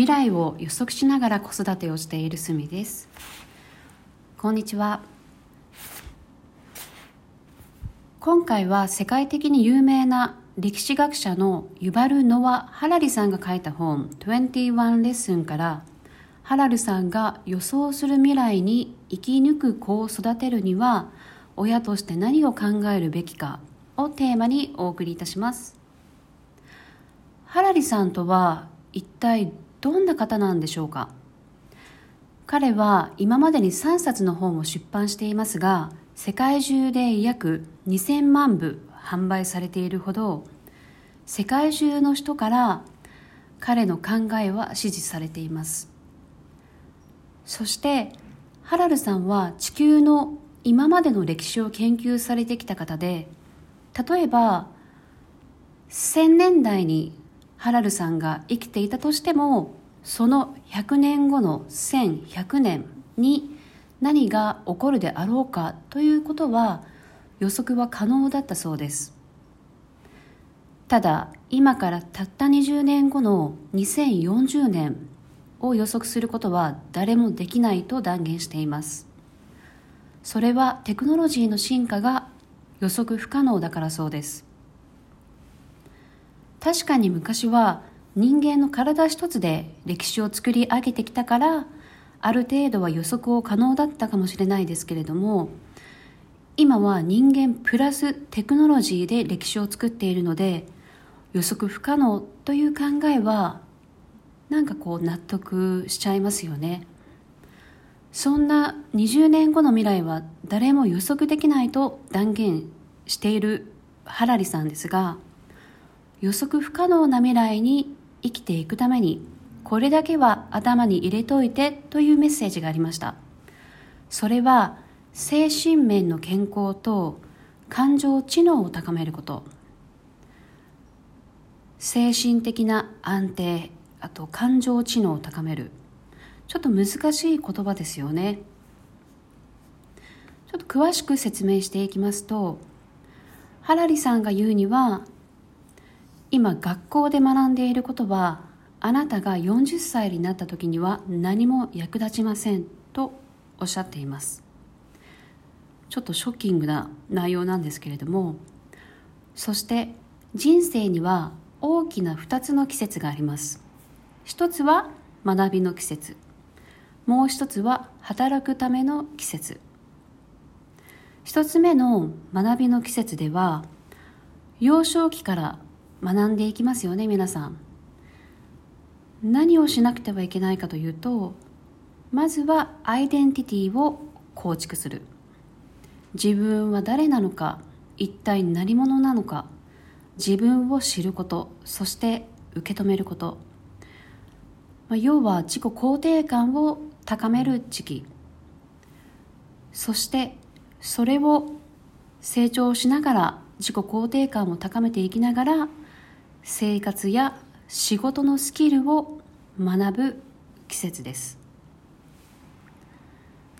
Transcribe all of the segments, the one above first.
未来を予測しながら子育てをしているすみです。こんにちは。今回は世界的に有名な歴史学者のユバル・ノワ・ハラリさんが書いた本21レッスンからハラルさんが予想する未来に生き抜く子を育てるには親として何を考えるべきかをテーマにお送りいたします。ハラリさんとは一体どんな方なんでしょうか？彼は今までに3冊の本を出版していますが世界中で約2000万部販売されているほど世界中の人から彼の考えは支持されています。そしてハラルさんは地球の今までの歴史を研究されてきた方で例えば1000年代にハラルさんが生きていたとしてもその100年後の1100年に何が起こるであろうかということは予測は可能だったそうです。ただ今からたった20年後の2040年を予測することは誰もできないと断言しています。それはテクノロジーの進化が予測不可能だからそうです。確かに昔は人間の体一つで歴史を作り上げてきたからある程度は予測を可能だったかもしれないですけれども今は人間プラステクノロジーで歴史を作っているので予測不可能という考えはなんかこう納得しちゃいますよね。そんな20年後の未来は誰も予測できないと断言しているハラリさんですが予測不可能な未来に生きていくためにこれだけは頭に入れといてというメッセージがありました。それは精神面の健康と感情知能を高めること。精神的な安定あと感情知能を高める。ちょっと難しい言葉ですよね。ちょっと詳しく説明していきますとハラリさんが言うには今学校で学んでいることはあなたが40歳になった時には何も役立ちませんとおっしゃっています。ちょっとショッキングな内容なんですけれどもそして人生には大きな2つの季節があります。一つは学びの季節。もう一つは働くための季節。一つ目の学びの季節では幼少期から学んでいきますよね皆さん。何をしなくてはいけないかというとまずはアイデンティティを構築する。自分は誰なのか一体何者なのか自分を知ることそして受け止めること、まあ、要は自己肯定感を高める時期。そしてそれを成長しながら自己肯定感を高めていきながら生活や仕事のスキルを学ぶ季節です。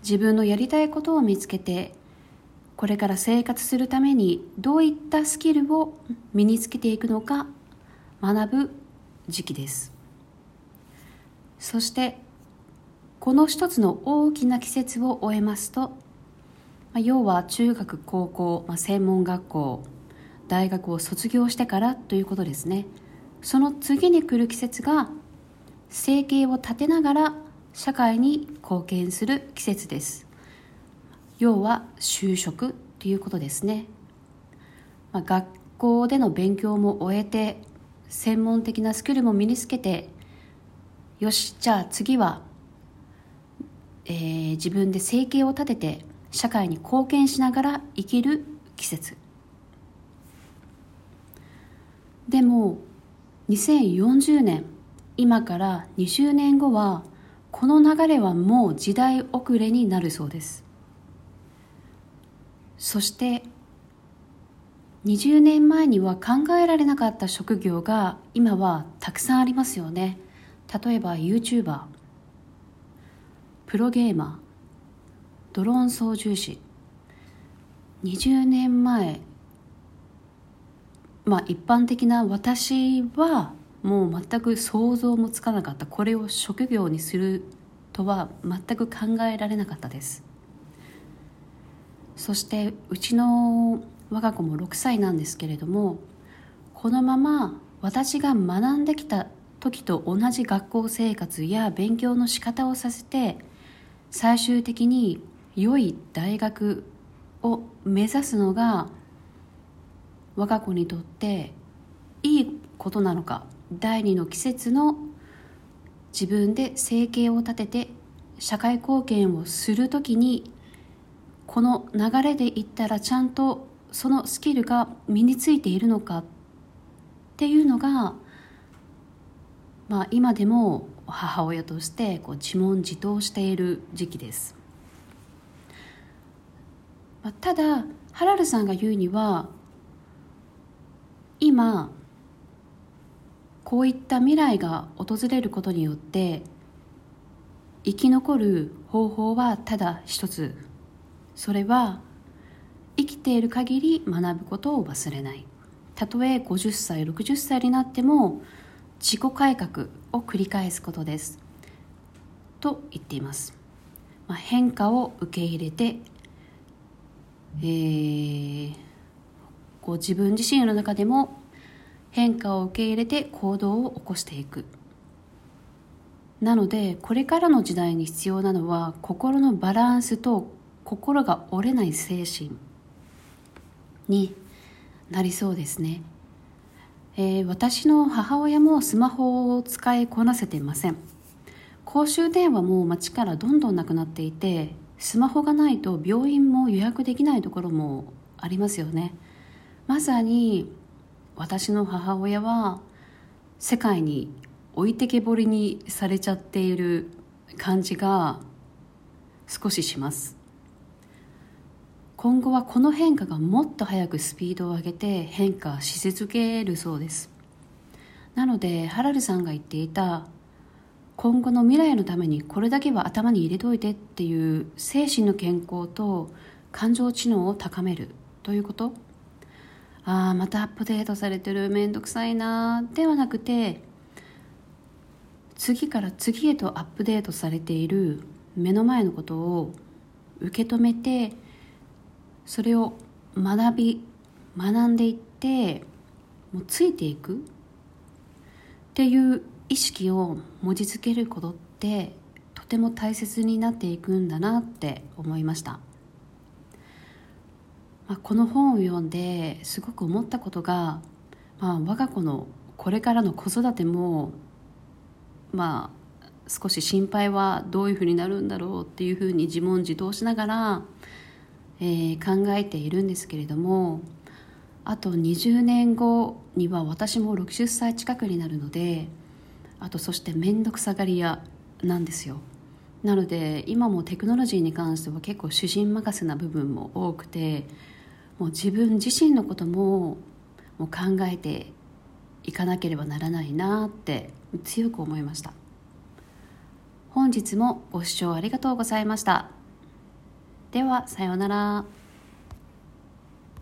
自分のやりたいことを見つけてこれから生活するためにどういったスキルを身につけていくのか学ぶ時期です。そしてこの一つの大きな季節を終えますと要は中学高校、まあ、専門学校大学を卒業してからということですね。その次に来る季節が生計を立てながら社会に貢献する季節です。要は就職ということですね、まあ、学校での勉強も終えて専門的なスキルも身につけてよしじゃあ次は、えー、自分で生計を立てて社会に貢献しながら生きる季節。でも2040年今から20年後はこの流れはもう時代遅れになるそうです。そして20年前には考えられなかった職業が今はたくさんありますよね。例えば YouTuber プロゲーマードローン操縦士。20年前まあ一般的な私はもう全く想像もつかなかった。これを職業にするとは全く考えられなかったです。そしてうちの我が子も6歳なんですけれどもこのまま私が学んできた時と同じ学校生活や勉強の仕方をさせて最終的に良い大学を目指すのが我が子にとっていいことなのか第二の季節の自分で生計を立てて社会貢献をするときにこの流れでいったらちゃんとそのスキルが身についているのかっていうのが、まあ、今でも母親としてこう自問自答している時期です、まあ、ただハラルさんが言うには今こういった未来が訪れることによって生き残る方法はただ一つ。それは生きている限り学ぶことを忘れない。たとえ50歳60歳になっても自己改革を繰り返すことです。と言っています、まあ、変化を受け入れて、えー、こう自分自身の中でも変化を受け入れて行動を起こしていく。なのでこれからの時代に必要なのは心のバランスと心が折れない精神になりそうですね、えー、私の母親もスマホを使いこなせていません。公衆電話も街からどんどんなくなっていてスマホがないと病院も予約できないところもありますよね。まさに私の母親は世界に置いてけぼりにされちゃっている感じが少しします。今後はこの変化がもっと早くスピードを上げて変化し続けるそうです。なのでハラルさんが言っていた今後の未来のためにこれだけは頭に入れといてっていう精神の健康と感情知能を高めるということ。ああまたアップデートされてる。めんどくさいなではなくて次から次へとアップデートされている目の前のことを受け止めてそれを学び学んでいってもうついていく。っていう意識を文字付けることってとても大切になっていくんだなって思いました。まあ、この本を読んですごく思ったことが、まあ、我が子のこれからの子育てもまあ少し心配はどういうふうになるんだろうっていうふうに自問自答しながら、えー、考えているんですけれどもあと20年後には私も60歳近くになるのであとそして面倒くさがり屋なんですよ。なので今もテクノロジーに関しては結構主人任せな部分も多くてもう自分自身のことももう考えていかなければならないなって強く思いました。本日もご視聴ありがとうございました。ではさようなら。